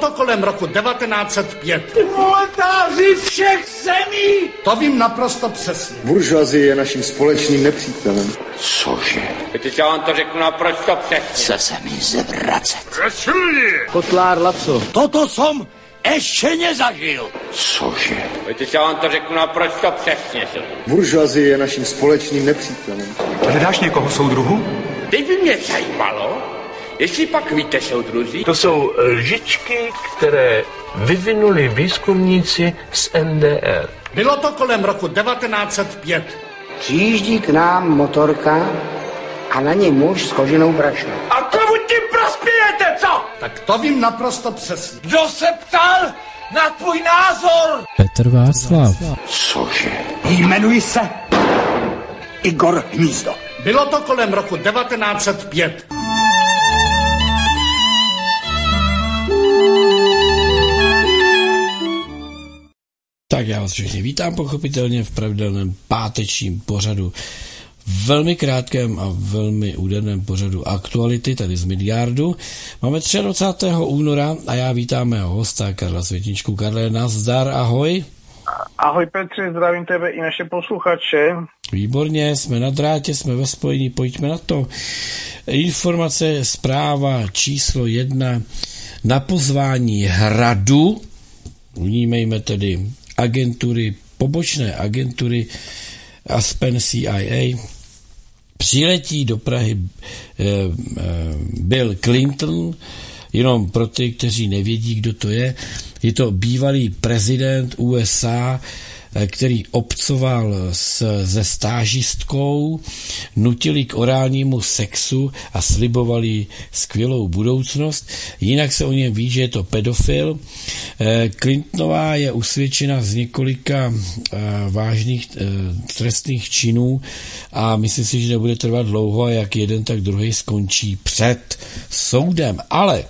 To kolem roku 1905. Proletáři všech zemí! To vím naprosto přesně. Buržoazie je naším společným nepřítelem. Cože? Teď já vám to řeknu naprosto přesně. Chce se mi zvracet. Kotlár Laco. Toto som ještě nezažil. Cože? Teď já vám to řeknu naprosto přesně. Buržoazie je naším společným nepřítelem. Hledáš někoho soudruhu? Teď by mě zajímalo, jestli pak víte, soudruzi, To jsou lžičky, které vyvinuli výzkumníci z NDR. Bylo to kolem roku 1905. Přijíždí k nám motorka a na ní muž s koženou brašnou. A komu tím prospějete, co? Tak to vím naprosto přesně. Kdo se ptal na tvůj názor? Petr Václav. Cože? Jmenuji se Igor Hnízdo. Bylo to kolem roku 1905. Tak já vás všechny vítám pochopitelně v pravidelném pátečním pořadu velmi krátkém a velmi úderném pořadu aktuality tady z Midgardu. Máme 23. února a já vítám mého hosta Karla Světničku. Karle, nazdar, ahoj. Ahoj Petře, zdravím tebe i naše posluchače. Výborně, jsme na drátě, jsme ve spojení, pojďme na to. Informace, zpráva číslo jedna. Na pozvání hradu, vnímejme tedy agentury, pobočné agentury Aspen CIA, přiletí do Prahy eh, eh, Bill Clinton, jenom pro ty, kteří nevědí, kdo to je. Je to bývalý prezident USA, který obcoval s, se stážistkou, nutili k orálnímu sexu a slibovali skvělou budoucnost. Jinak se o něm ví, že je to pedofil. Eh, Clintonová je usvědčena z několika eh, vážných eh, trestných činů a myslím si, že nebude trvat dlouho a jak jeden, tak druhý skončí před soudem. Ale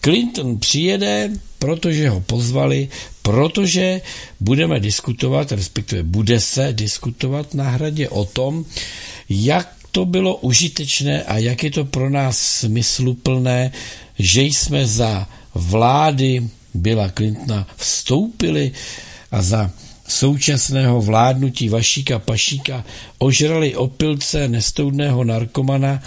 Clinton přijede, protože ho pozvali, protože budeme diskutovat, respektive bude se diskutovat na hradě o tom, jak to bylo užitečné a jak je to pro nás smysluplné, že jsme za vlády Billa Clintona vstoupili a za současného vládnutí Vašíka Pašíka ožrali opilce nestoudného narkomana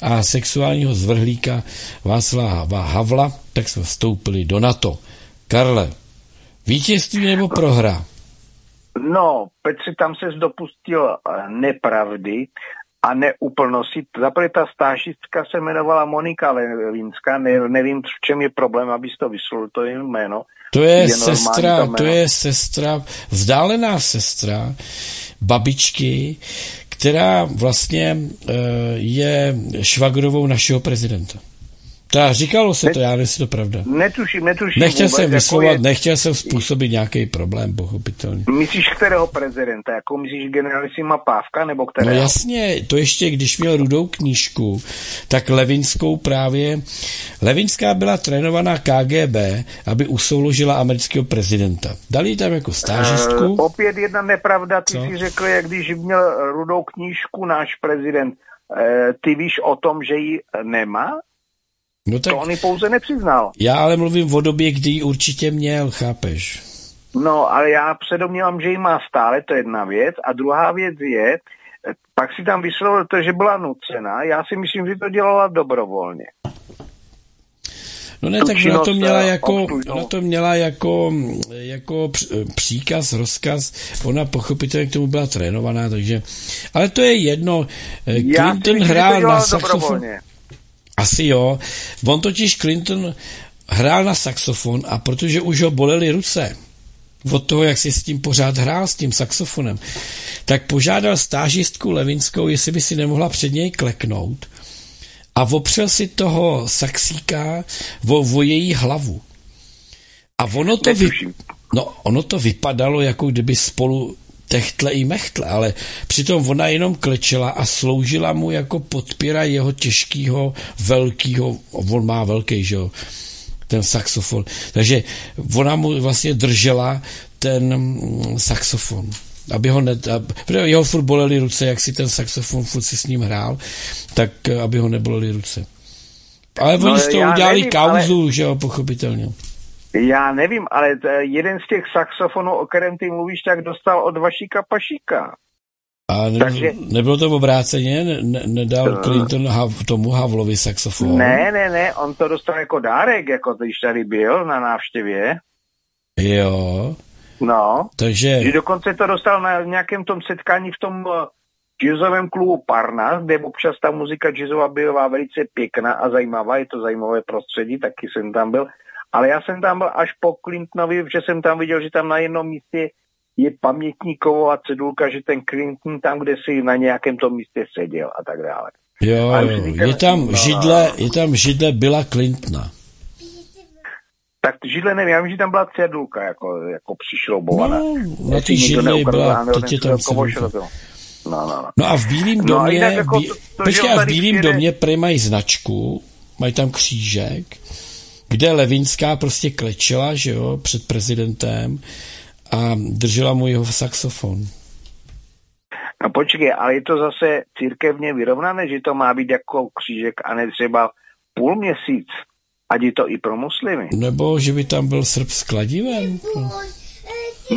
a sexuálního zvrhlíka Václava Havla, tak jsme vstoupili do NATO. Karle, vítězství nebo prohra? No, Petře, tam se dopustil eh, nepravdy a neúplnosti. Zaprvé ta stážistka se jmenovala Monika Levinská, ne, nevím, v čem je problém, abys to vyslovil, to je jméno. To je, Je sestra, to jméno. to je sestra, vzdálená sestra babičky, která vlastně e, je švagrovou našeho prezidenta. Tak říkalo se to, já nevím, jestli to pravda. Netuším, netuším Nechtěl vůbec, jsem jako vyslovat, je- nechtěl jsem způsobit nějaký problém, pochopitelně. Myslíš kterého prezidenta? Jako myslíš generalisima Pávka nebo No kterého? jasně, to ještě, když měl rudou knížku, tak Levinskou právě, Levinská byla trénovaná KGB, aby usouložila amerického prezidenta. Dali ji tam jako stážistku. Eh, opět jedna nepravda, ty Co? si řekl, jak když měl rudou knížku náš prezident, eh, ty víš o tom, že ji nemá? No tak To on pouze nepřiznal. já ale mluvím o době, kdy ji určitě měl, chápeš? No, ale já předomnívám, že ji má stále, to je jedna věc. A druhá věc je, eh, pak si tam vyslovil to, že byla nucená. Já si myslím, že to dělala dobrovolně. No ne, Tu tak ona činnost, to měla eh, jako, ona to měla jako, jako př- příkaz, rozkaz, ona pochopitelně k tomu byla trénovaná, takže, ale to je jedno, Eh, Clinton hrál na saxofon, dobrovolně. Asi jo, on totiž Clinton hrál na saxofon a protože už ho bolely ruce, od toho, jak si s tím pořád hrál, s tím saxofonem, tak požádal stážistku Levinskou, jestli by si nemohla před něj kleknout a opřel si toho saxíka o, o její hlavu. A ono to, vy, no, ono to vypadalo, jako kdyby spolu techtle i mechtle, ale přitom ona jenom klečela a sloužila mu jako podpěra jeho těžkého, velkého, on má velký, že jo, ten saxofon. Takže ona mu vlastně držela ten mm, saxofon aby ho ne, ab, protože jeho furt bolely ruce, jak si ten saxofon furt si s ním hrál, tak eh, aby ho nebolely ruce. Ale oni No, z toho udělali nevím, kauzu, že jo, pochopitelně. Já nevím, ale t- jeden z těch saxofonů, o kterém ty mluvíš, tak dostal od Vašíka Pašíka. A ne, Takže- nebylo to obráceně? Ne, ne, nedal Clinton Hav, tomu Havlovi saxofon? Ne, ne, ne, on to dostal jako dárek, jako když tady byl na návštěvě. Jo, No, takže... že dokonce to dostal na nějakém tom setkání v tom eh, jazzovém klubu Parnas, kde občas ta muzika jazzová byla velice pěkná a zajímavá, je to zajímavé prostředí, taky jsem tam byl. Ale já jsem tam byl až po Clintonovi, že jsem tam viděl, že tam na jednom místě je pamětníková cedulka, že ten Clinton tam, kde si na nějakém tom místě seděl a tak dále. Jo, jo, říkám, je tam no, židle, je tam židle Billa Clintona. Tak židle nevím, já vím, že tam byla cedulka jako, jako přišroubovaná. No, na ty neukazoval, byla, teď je tam cedulka. No, no, no. No a v Bílém No domě, jinak jako to- to, počkej, a v Bílém domě prej mají značku, mají tam křížek, kde Levinská prostě klečela, že jo, před prezidentem a držela mu jeho saxofon. No počkej, ale je to zase církevně vyrovnané, že to má být jako křížek a ne třeba půl měsíc, ať je to i pro muslimy. Nebo že by tam byl Srb s kladivem.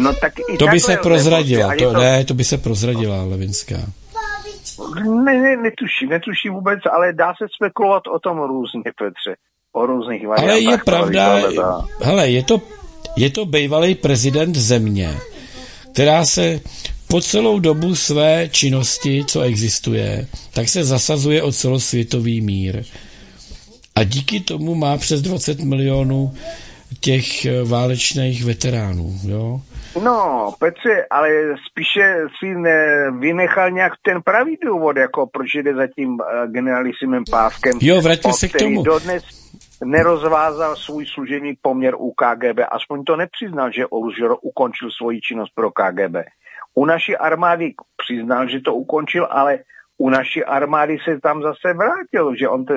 No tak i To by se prozradila, je to, ne, to by se prozradila Levinská. Ne, ne, netuším, netuším vůbec, ale dá se spekulovat o tom různě, Petře. O různých variantách. Ale je pravda, hele, je to, je to bývalý prezident země, která se po celou dobu své činnosti, co existuje, tak se zasazuje o celosvětový mír. A díky tomu má přes 20 milionů těch eh, válečných veteránů, jo? No, Petře, ale spíše si ne, vynechal nějak ten pravý důvod, jako proč jde za tím uh, generalisimem pávkem. Jo, vraťme se k tomu. dodnes nerozvázal svůj služební poměr u KGB, aspoň to nepřiznal, že Olžer ukončil svoji činnost pro KGB. U naší armády přiznal, že to ukončil, ale u naší armády se tam zase vrátil, že on to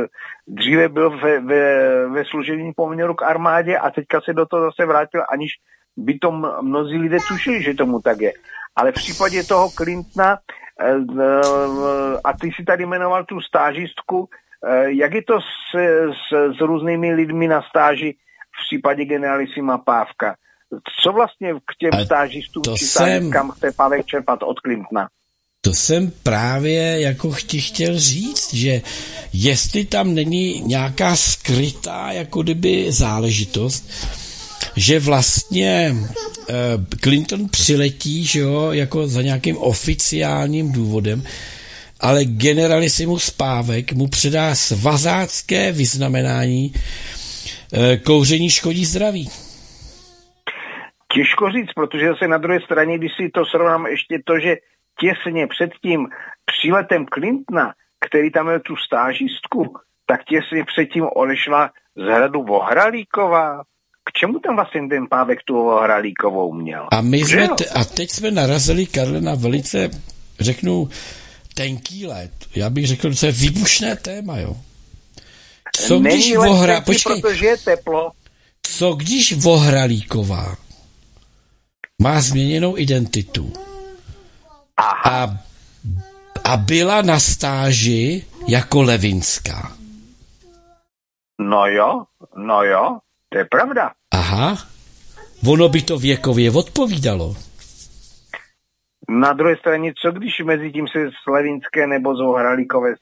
dříve byl ve, ve, ve služebním poměru k armádě a teďka se do toho zase vrátil, aniž by to mnozí lidé tušili, že tomu tak je. Ale v případě toho Clintona, eh, eh, a ty si tady jmenoval tu stážistku, eh, jak je to s, s, s různými lidmi na stáži v případě generalisima Pávka? Co vlastně k těm Ale stážistům to jsem- stážistkám chce Pávek čerpat od Clintona? To jsem právě jako ti chtěl říct, že jestli tam není nějaká skrytá jako kdyby záležitost, že vlastně eh, Clinton přiletí, že jo, jako za nějakým oficiálním důvodem, ale generalisimus Pávek mu předá svazácké vyznamenání eh, kouření škodí zdraví. Těžko říct, protože zase na druhé straně, když si to srovnám ještě to, že těsně před tím příletem Clintona, který tam měl tu stážistku, tak těsně předtím odešla z hradu Vohralíková. K čemu tam vlastně ten pávek tu Vohralíkovou měl? A my jsme, t- a teď jsme narazili, Karle, na velice, řeknu, tenký let. Já bych řekl, že to je výbušné téma, jo. Co Není když Vohra... teplý, Počkej, Protože je teplo. co když Vohralíková má změněnou identitu Aha. a, a byla na stáži jako Levinská. No jo, no jo, to je pravda. Aha, ono by to věkově odpovídalo. Na druhé straně, co když mezi tím se z Levinské nebo z Vohralíkové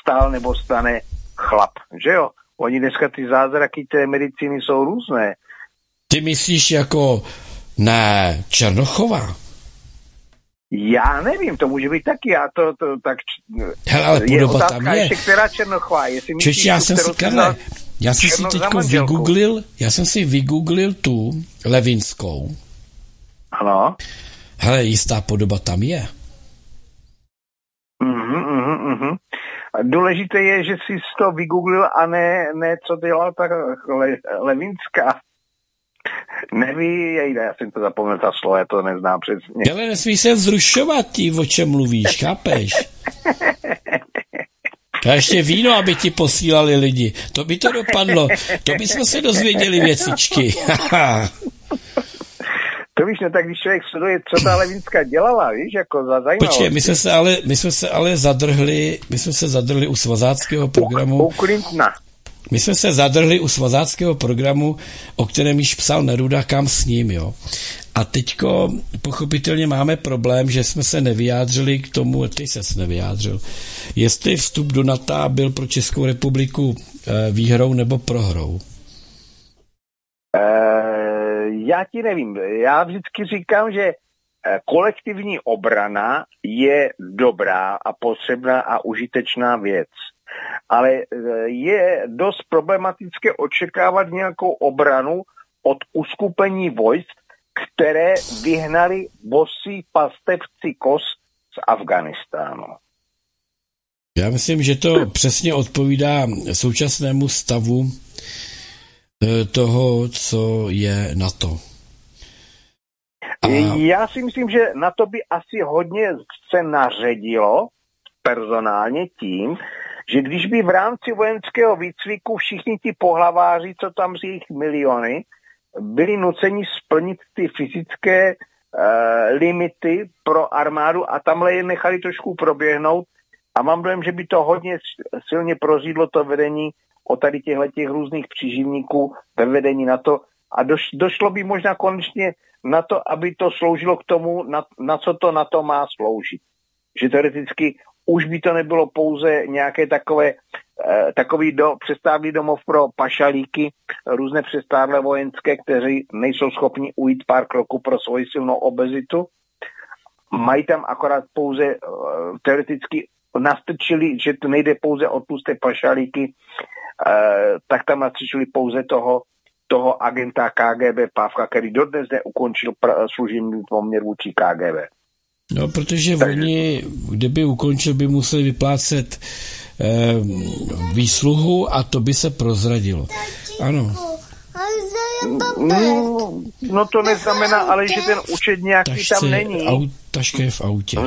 stal nebo stane chlap, že jo? Oni dneska ty zázraky té medicíny jsou různé. Ty myslíš jako, ne, Černochová? Já nevím, to může být taky, já to, to tak... Hele, ale je otázka tam je. ještě, která Černochová, jestli myslíš, Češi, já jsem si, Karle, já jsem si manželku. vygooglil, já jsem si vygooglil tu Levinskou. Ano. Hele, jistá podoba tam je. Mhm, mhm, mhm. Důležité je, že jsi to vygooglil a ne, ne co dělal ta Le, Levinská. Neví, jejda, já jsem to zapomněl, ta slovo, já to neznám přesně. Ale nesmí se vzrušovat ti, o čem mluvíš, chápeš? A ještě víno, aby ti posílali lidi. To by to dopadlo. To by jsme se dozvěděli věcičky. Víš, no tak když člověk sleduje, co ta Levinská dělala, víš, jako za zajímavost. Počkej, my jsme se ale, my jsme se ale zadrhli, my jsme se zadrhli u svazáckého U programu Clintona. My jsme se zadrhli u svazáckého programu, o kterém již psal Neruda, kam s ním, jo. A teďko pochopitelně máme problém, že jsme se nevyjádřili k tomu, ty ses nevyjádřil, jestli vstup do NATO byl pro Českou republiku eh, výhrou nebo prohrou. Eh, já ti nevím. Já vždycky říkám, že eh, kolektivní obrana je dobrá a potřebná a užitečná věc. Ale je dost problematické očekávat nějakou obranu od uskupení vojsk, které vyhnali bosí pastevci kos z Afganistánu. Já myslím, že to přesně odpovídá současnému stavu toho, co je NATO. A... Já si myslím, že na to by asi hodně se naředilo personálně tím, že když by v rámci vojenského výcviku všichni ti pohlaváři, co tam z jejich miliony, byli nuceni splnit ty fyzické uh, limity pro armádu a tamhle je nechali trošku proběhnout a mám dojem, že by to hodně silně prozídlo to vedení o tady těchto těch různých příživníků ve vedení na to a doš, došlo by možná konečně na to, aby to sloužilo k tomu, na, na co to na to má sloužit. Že teoreticky už by to nebylo pouze nějaké takové Eh, takový do, přestávlý domov pro pašalíky, různé přestávle vojenské, kteří nejsou schopni ujít pár kroků pro svoji silnou obezitu. Mají tam akorát pouze uh, teoreticky nastrčili, že to nejde pouze o tlusté pašalíky, uh, tak tam nastrčili pouze toho, toho agenta KGB Pávka, který dodnes neukončil pr- služební poměr vůči KGB. No, protože Takže... oni, kdyby ukončil, by museli vyplácet eh, výsluhu a to by se prozradilo. Ano. No, no to neznamená, ale že ten účet nějaký Tašce, tam není. Aut, taška je v autě.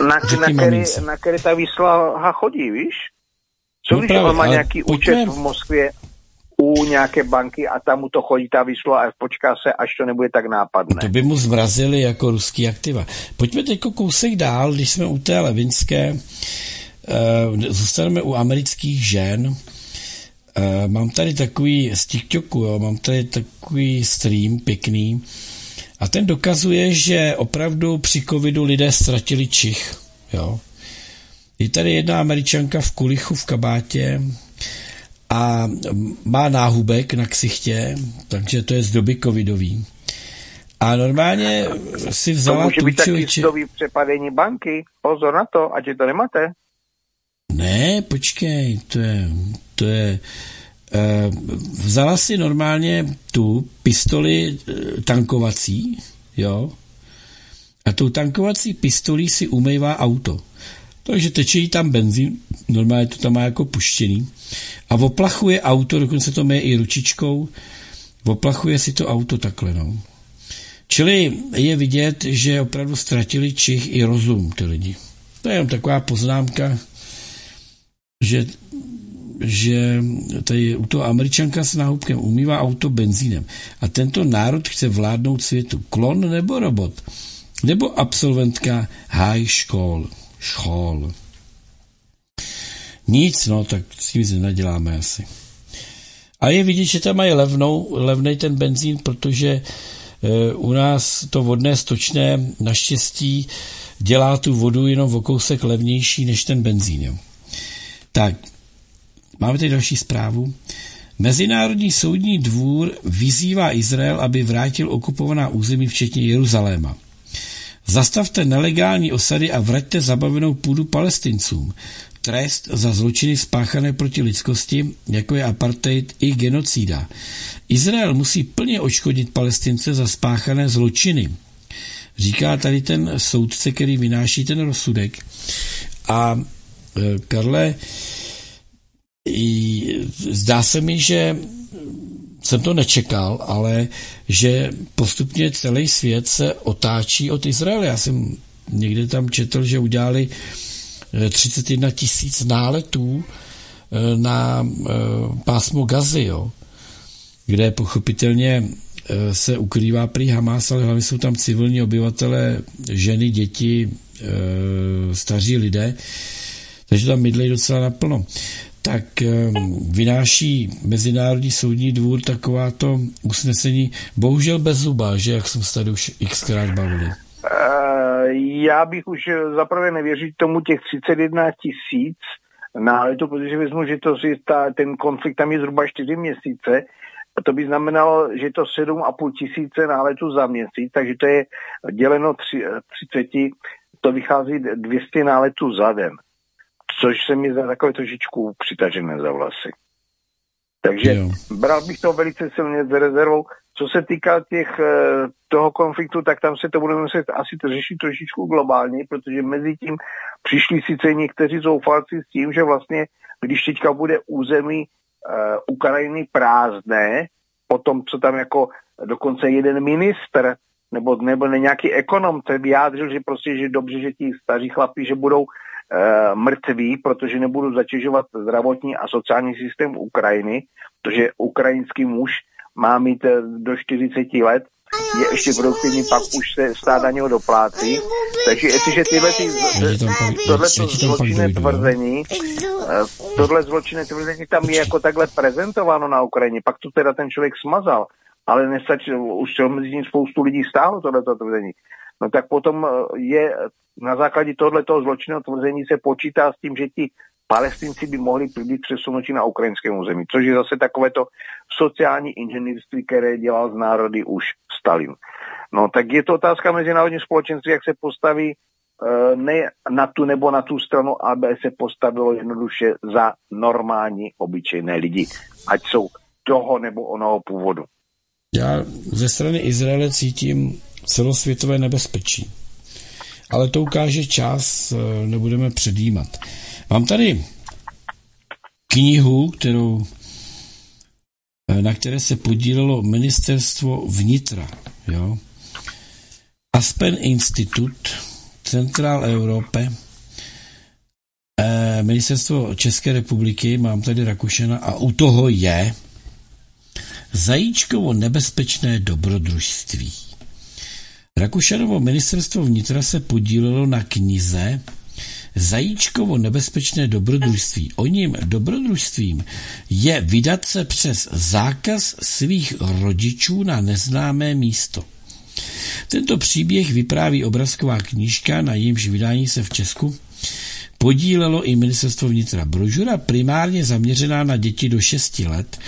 Na, na, který, na který ta výsluha chodí, víš? Co no když právě, on má nějaký účet v Moskvě u nějaké banky a tam mu to chodí ta výsluha a počká se, až to nebude tak nápadné. To by mu zmrazili jako ruský aktiva. Pojďme teď kousek dál, když jsme u té Levinské. Eh, zůstaneme u amerických žen. Eh, mám tady takový z TikToku, jo, mám tady takový stream pěkný a ten dokazuje, že opravdu při covidu lidé ztratili čich. Jo. Je tady jedna američanka v kulichu v kabátě a má náhubek na ksichtě, takže to je z doby covidový. A normálně si vzala to může být taky doby přepadení banky. Pozor na to, ať to nemáte. Ne, počkej, to je, to je, vzala si normálně tu pistoli uh, tankovací, jo, a tou tankovací pistolí si umývá auto. Takže teče jí tam benzín, normálně to tam má jako puštěný, a oplachuje auto, dokonce to má i ručičkou, oplachuje si to auto takhle, no. Čili je vidět, že opravdu ztratili čich i rozum ty lidi. To je jen taková poznámka, že, že tady u toho američanka s náhubkem umývá auto benzínem a tento národ chce vládnout světu. Klon nebo robot? Nebo absolventka high škol? Škol. Nic, no, tak s tím se neděláme asi. A je vidět, že tam mají levnou, levnej ten benzín, protože e, u nás to vodné stočné naštěstí dělá tu vodu jenom o kousek levnější než ten benzín. Jo. Tak, máme tady další zprávu. Mezinárodní soudní dvůr vyzývá Izrael, aby vrátil okupovaná území, včetně Jeruzaléma. Zastavte nelegální osady a vraťte zabavenou půdu palestincům. Trest za zločiny spáchané proti lidskosti, jako je apartheid i genocída. Izrael musí plně odškodit palestince za spáchané zločiny. Říká tady ten soudce, který vynáší ten rozsudek. A Eh, Karle, zdá se mi, že jsem to nečekal, ale že postupně celý svět se otáčí od Izraele. Já jsem někde tam četl, že udělali 31 eh, tisíc náletů eh, na pásmo Gazy, jo, kde pochopitelně se ukrývá prý Hamas, ale hlavně jsou tam civilní obyvatele, ženy, děti, staří lidé takže tam mydlejí docela naplno. Tak eh, vynáší Mezinárodní soudní dvůr takováto usnesení, bohužel bez zuba, že jak jsme se tady už xkrát bavili. Uh, já bych už zaprvé nevěřil tomu těch 31 tisíc náletů, protože vezmu, že to si ta, ten konflikt tam je zhruba 4 měsíce, a to by znamenalo, že to 7,5 tisíce náletů za měsíc, takže to je děleno 30, to vychází 200 náletů za den což se mi za takové trošičku přitažené za vlasy. Takže jo. bral bych to velice silně s rezervou. Co se týká těch, eh, toho konfliktu, tak tam se to budeme muset asi to řešit trošičku globálně, protože mezi tím přišli sice někteří zoufalci s tím, že vlastně, když teďka bude území uh, Ukrajiny prázdné, po tom, co tam jako dokonce jeden ministr nebo, nebo nějaký ekonom se vyjádřil, že prostě, že dobře, že ti staří chlapi, že budou mrtví, protože nebudu zatěžovat zdravotní a sociální systém Ukrajiny, protože ukrajinský muž má mít eh, do 40 let, je ještě produktivní, pak už se stát na něho doplácí. Takže jestliže tyhle ty, tohle zločinné tvrzení, eh, tohle zločinné tvrzení tam je jako takhle prezentováno na Ukrajině, pak to teda ten člověk smazal, ale nestačí, už se mezi tím spoustu lidí stálo tohleto tvrzení no tak potom eh, je na základě tohoto zločinného tvrzení se počítá s tím, že ti palestinci by mohli být přesunuti na ukrajinském území, což je zase takovéto sociální inženýrství, které dělal z národy už Stalin. No tak je to otázka mezinárodní společenství, jak se postaví eh, ne na tu nebo na tu stranu, aby se postavilo jednoduše za normální, obyčejné lidi, ať jsou toho nebo onoho původu. Já ze strany Izraele cítím celosvětové nebezpečí. Ale to ukáže čas, eh, nebudeme předjímat. Mám tady knihu, kterou, eh, na které se podílelo ministerstvo vnitra. Jo? Aspen Institut, Central Europe, eh, ministerstvo České republiky, mám tady Rakušena a u toho je Zajíčkovo nebezpečné dobrodružství. Rakušanovo ministerstvo vnitra se podílelo na knize Zajíčkovo nebezpečné dobrodružství. O ním dobrodružstvím je vydat se přes zákaz svých rodičů na neznámé místo. Tento příběh vypráví obrazková knížka, na jejímž vydání se v Česku podílelo i ministerstvo vnitra. Brožura primárně zaměřená na děti do 6 let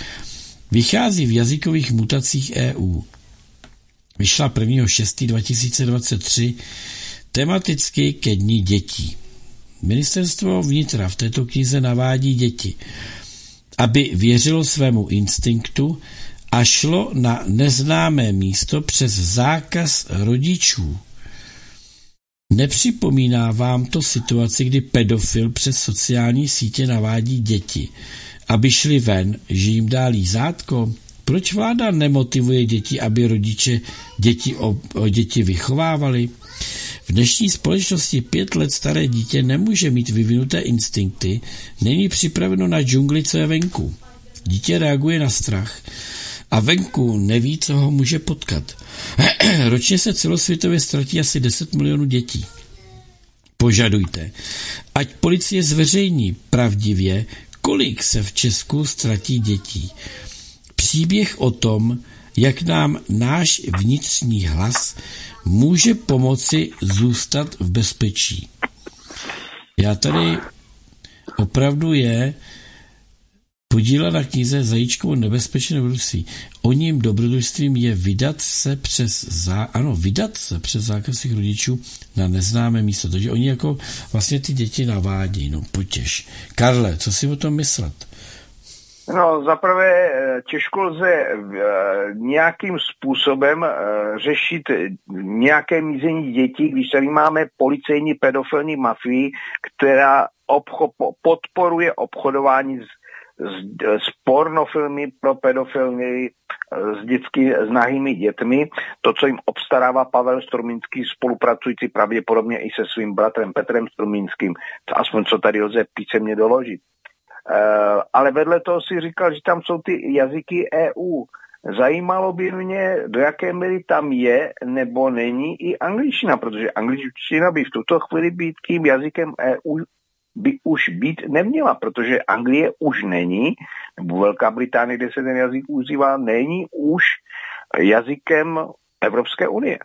vychází v jazykových mutacích EU vyšla 1.6.2023 tematicky ke dní dětí. Ministerstvo vnitra v této knize navádí děti, aby věřilo svému instinktu a šlo na neznámé místo přes zákaz rodičů. Nepřipomíná vám to situaci, kdy pedofil přes sociální sítě navádí děti, aby šli ven, že jim dá lízátko? Proč vláda nemotivuje děti, aby rodiče děti o, o děti vychovávali? V dnešní společnosti pět let staré dítě nemůže mít vyvinuté instinkty, není připraveno na džungli, co je venku. Dítě reaguje na strach a venku neví, co ho může potkat. Ročně se celosvětově ztratí asi 10 milionů dětí. Požadujte, ať policie zveřejní pravdivě, kolik se v Česku ztratí dětí příběh o tom, jak nám náš vnitřní hlas může pomoci zůstat v bezpečí. Já tady opravdu je podíla na knize Zajíčkovo nebezpečné dobrodružství. O ním dobrodružstvím je vydat se přes, zá, ano, vydat se přes zákaz svých rodičů na neznámé místo. Takže oni jako vlastně ty děti navádí, no potěž. Karle, co si o tom myslet? No, zaprvé eh, těžko lze eh, nějakým způsobem eh, řešit nějaké mízení dětí, když tady máme policejní pedofilní mafii, která obcho- podporuje obchodování s, s, s pornofilmy pro pedofilmy s dětsky s nahými dětmi. To, co jim obstarává Pavel Strumínský, spolupracující pravděpodobně i se svým bratrem Petrem Strumínským, aspoň co tady lze písemně doložit. Eh, ale vedle toho si říkal, že tam jsou ty jazyky EU. Zajímalo by mě, do jaké míry tam je nebo není i angličtina, protože angličtina by v tuto chvíli být tím jazykem EU by už být neměla, protože Anglie už není, nebo Velká Británie, kde se ten jazyk užívá, není už jazykem Evropské unie.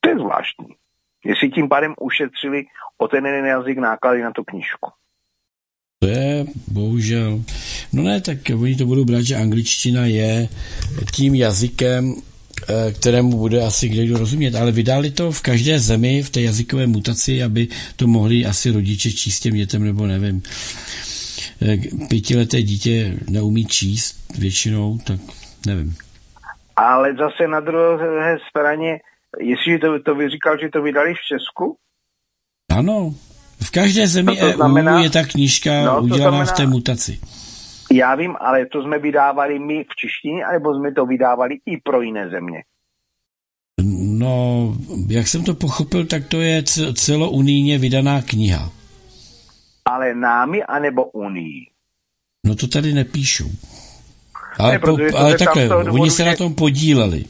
To je zvláštní. Jestli tím pádem ušetřili o ten jeden jazyk náklady na tu knížku. To je bohužel. No ne, tak oni to budou brát, že angličtina je tím jazykem, eh, kterému bude asi kdo rozumět, ale vydali to v každé zemi v té jazykové mutaci, aby to mohli asi rodiče číst těm dětem, nebo nevím. Eh, pětileté dítě neumí číst většinou, tak nevím. Ale zase na druhé straně, jestliže to, to vy říkal, že to vydali v Česku? Ano, v každé zemi EU znamená, je ta knížka no, udělaná znamená, v té mutaci. Já vím, ale to jsme vydávali my v češtině, nebo jsme to vydávali i pro jiné země? No, jak jsem to pochopil, tak to je celounijně vydaná kniha. Ale námi, anebo unii? No to tady nepíšou. Ale, ne, po, ale takhle, oni se na tom podíleli.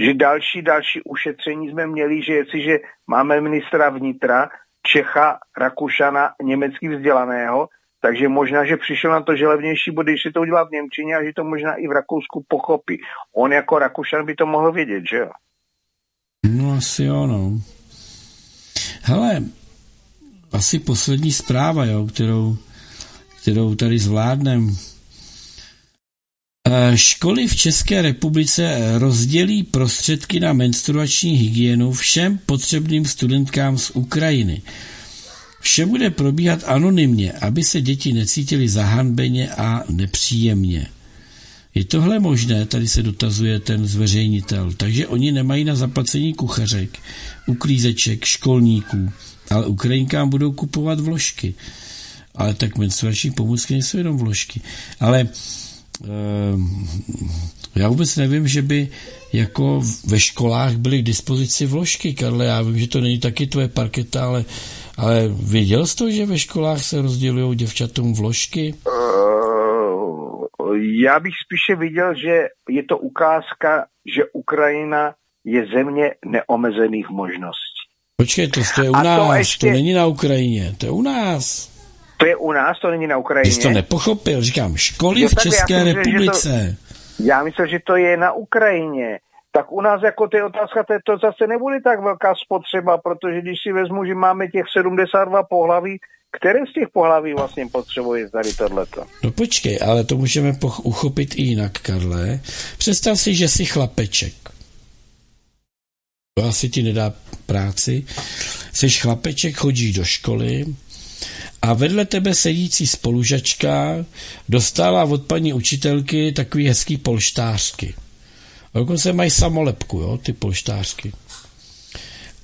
Že další, další ušetření jsme měli, že jestliže máme ministra vnitra, Čecha, Rakušana, německy vzdělaného, takže možná, že přišel na to, že levnější bude, když si to udělá v Němčině a že to možná i v Rakousku pochopí. On jako Rakušan by to mohl vědět, že jo? No asi jo, no. Hele, asi poslední zpráva, jo, kterou, kterou tady zvládnem. Eh, školy v České republice rozdělí prostředky na menstruační hygienu všem potřebným studentkám z Ukrajiny. Vše bude probíhat anonymně, aby se děti necítily zahanbeně a nepříjemně. Je tohle možné, tady se dotazuje ten zveřejnitel, takže oni nemají na zaplacení kuchařek, uklízeček, školníků, ale Ukrajinkám budou kupovat vložky. Ale tak menstruační pomůcky nejsou jenom vložky. Ale já vůbec nevím, že by jako ve školách byly k dispozici vložky, Karle, já vím, že to není taky tvoje parketa, ale, ale věděl jsi to, že ve školách se rozdělují děvčatům vložky? Uh, já bych spíše viděl, že je to ukázka, že Ukrajina je země neomezených možností. Počkej, to, to je u A nás, to, ještě... to není na Ukrajině, to je u nás. To je u nás, to není na Ukrajině. Jsi to nepochopil, říkám, školy jo, v České já republice. Že to, já myslím, že to je na Ukrajině. Tak u nás jako ty otázka, to, to zase nebude tak velká spotřeba, protože když si vezmu, že máme těch 72 pohlaví, které z těch pohlaví vlastně potřebuje tady tohleto? No počkej, ale to můžeme poch- uchopit i jinak, Karle. Představ si, že jsi chlapeček. To asi ti nedá práci. Jsi chlapeček, chodíš do školy, a vedle tebe sedící spolužačka dostala od paní učitelky takový hezký polštářky. A dokonce mají samolepku, jo, ty polštářky.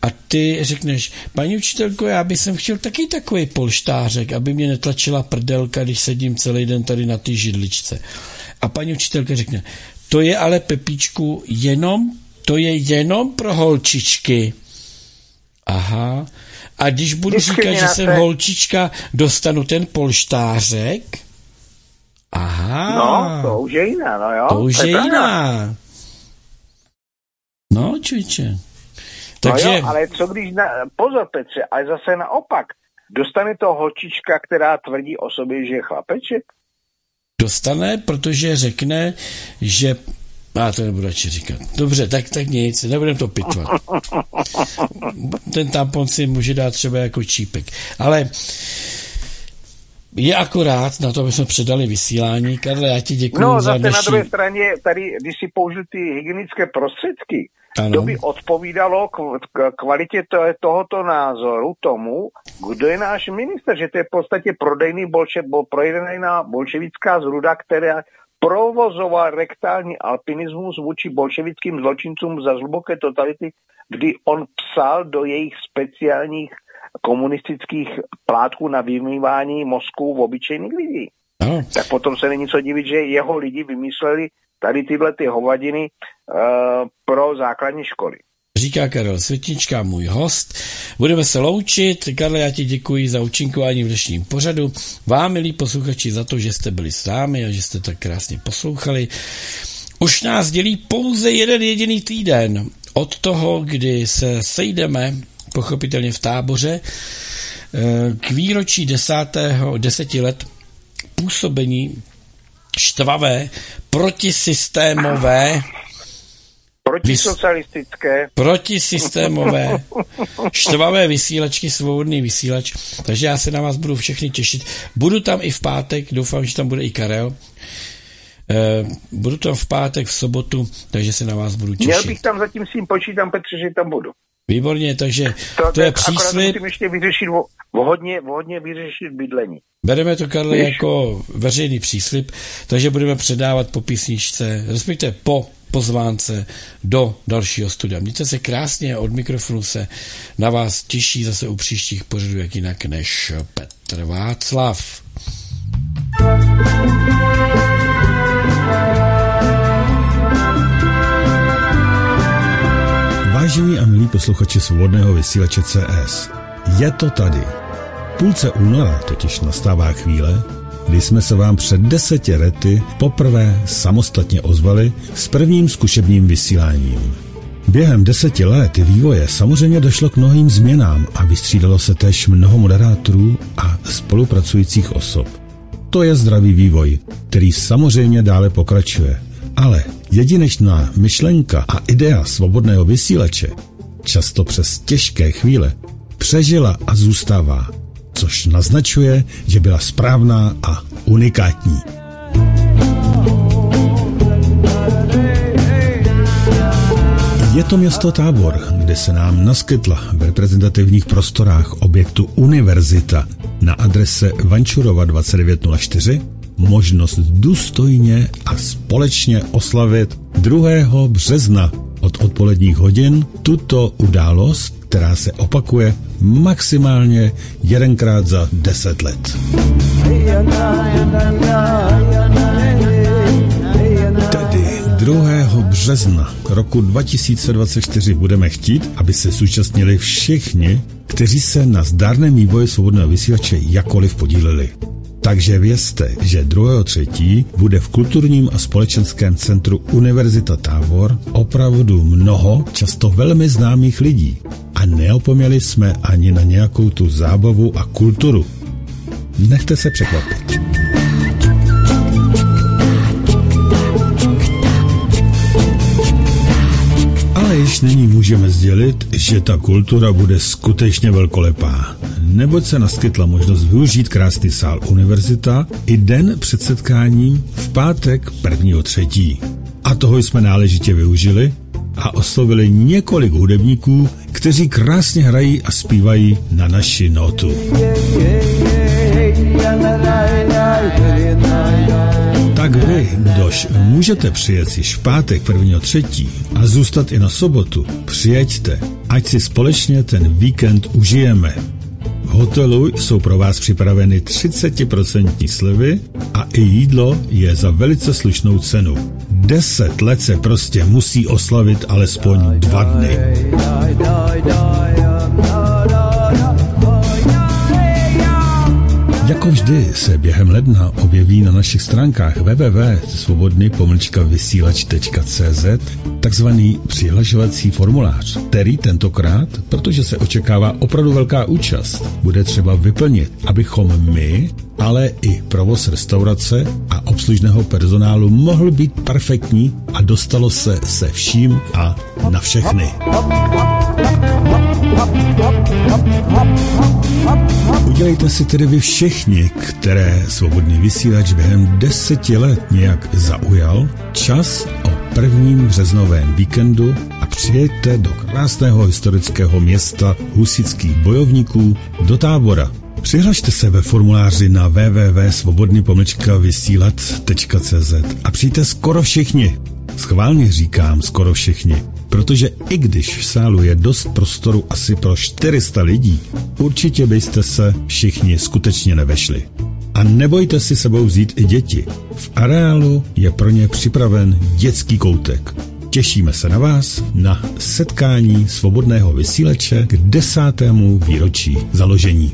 A ty řekneš, paní učitelko, já bych sem chtěl taky takový polštářek, aby mě netlačila prdelka, když sedím celý den tady na té židličce. A paní učitelka řekne, to je ale Pepíčku jenom, to je jenom pro holčičky. Aha, a když budu říkat, že jsem holčička, dostanu ten polštářek? Aha. No, to už je jiná, no jo. To už je jiná. No, čujče. Takže... No jo, ale co když, na, pozor Petře, ale zase naopak, dostane to holčička, která tvrdí o sobě, že je chlapeček? Dostane, protože řekne, že a to nebudu radši říkat. Dobře, tak, tak nic, nebudem to pitvat. Ten tampon si může dát třeba jako čípek. Ale je akorát na to, aby jsme předali vysílání. Karle, já ti děkuji no, za dnešní... na druhé straně, tady, když si použil ty hygienické prostředky, ano. to by odpovídalo k kvalitě tohoto názoru tomu, kdo je náš minister, že to je v podstatě prodejný bolše, prodejná bolševická zruda, která provozoval rektální alpinismus vůči bolševickým zločincům za zluboké totality, kdy on psal do jejich speciálních komunistických plátků na vymývání mozku v obyčejných lidí. No. Tak potom se není co divit, že jeho lidi vymysleli tady tyhle ty hovadiny uh, pro základní školy. Říká Karel Světnička, můj host. Budeme se loučit. Karle, já ti děkuji za účinkování v dnešním pořadu. Vám, milí posluchači, za to, že jste byli s námi a že jste tak krásně poslouchali. Už nás dělí pouze jeden jediný týden od toho, kdy se sejdeme, pochopitelně v táboře, k výročí desátého, deseti let působení štvavé, protisystémové, protisocialistické, protisystémové, štvavé vysílačky, svobodný vysílač, takže já se na vás budu všechny těšit. Budu tam i v pátek, doufám, že tam bude i Karel. Eh, budu tam v pátek, v sobotu, takže se na vás budu těšit. Měl bych tam zatím s tím počítám, Petře, že tam budu. Výborně, takže to, to je příslip. musím ještě vyřešit, o, o hodně, o hodně vyřešit bydlení. Bereme to, Karle, Víš? jako veřejný příslip, takže budeme předávat po písničce, respektive po pozvánce do dalšího studia. Mějte se krásně od mikrofonu se na vás těší zase u příštích pořadů, jak jinak než Petr Václav. Vážení a milí posluchači svobodného vysílače CS, je to tady. Půlce února totiž nastává chvíle, kdy jsme se vám před deseti lety poprvé samostatně ozvali s prvním zkušebním vysíláním. Během deseti let vývoje samozřejmě došlo k mnohým změnám a vystřídalo se též mnoho moderátorů a spolupracujících osob. To je zdravý vývoj, který samozřejmě dále pokračuje. Ale jedinečná myšlenka a idea svobodného vysílače, často přes těžké chvíle, přežila a zůstává což naznačuje, že byla správná a unikátní. Je to město Tábor, kde se nám naskytla v reprezentativních prostorách objektu Univerzita na adrese Vančurova 2904 možnost důstojně a společně oslavit 2. března od odpoledních hodin tuto událost, která se opakuje maximálně jedenkrát za deset let. Tedy 2. března roku 2024 budeme chtít, aby se zúčastnili všichni, kteří se na zdárném vývoji svobodného vysílače jakoliv podíleli. Takže vězte, že 2.3. bude v kulturním a společenském centru Univerzita Tábor opravdu mnoho, často velmi známých lidí. A neopomněli jsme ani na nějakou tu zábavu a kulturu. Nechte se překvapit. Ale již nyní můžeme sdělit, že ta kultura bude skutečně velkolepá neboť se naskytla možnost využít krásný sál univerzita i den před setkáním v pátek 1. třetí. A toho jsme náležitě využili a oslovili několik hudebníků, kteří krásně hrají a zpívají na naši notu. Tak vy, kdož můžete přijet již v pátek 1. třetí a zůstat i na sobotu, přijeďte, ať si společně ten víkend užijeme. V hotelu jsou pro vás připraveny 30% slevy a i jídlo je za velice slušnou cenu. 10 let se prostě musí oslavit alespoň dva dny. Jako vždy se během ledna objeví na našich stránkách www.svobodny vysílač.cz takzvaný přihlašovací formulář, který tentokrát, protože se očekává opravdu velká účast, bude třeba vyplnit, abychom my, ale i provoz restaurace a obslužného personálu mohl být perfektní a dostalo se se vším a na všechny. Udělejte si tedy vy všichni, které svobodný vysílač během deseti let nějak zaujal, čas o prvním březnovém víkendu a přijďte do krásného historického města husických bojovníků do tábora. Přihlašte se ve formuláři na www.svobodný vysílat.cz a přijďte skoro všichni. Schválně říkám skoro všichni, protože i když v sálu je dost prostoru asi pro 400 lidí, určitě byste se všichni skutečně nevešli. A nebojte si sebou vzít i děti. V areálu je pro ně připraven dětský koutek. Těšíme se na vás na setkání svobodného vysíleče k desátému výročí založení.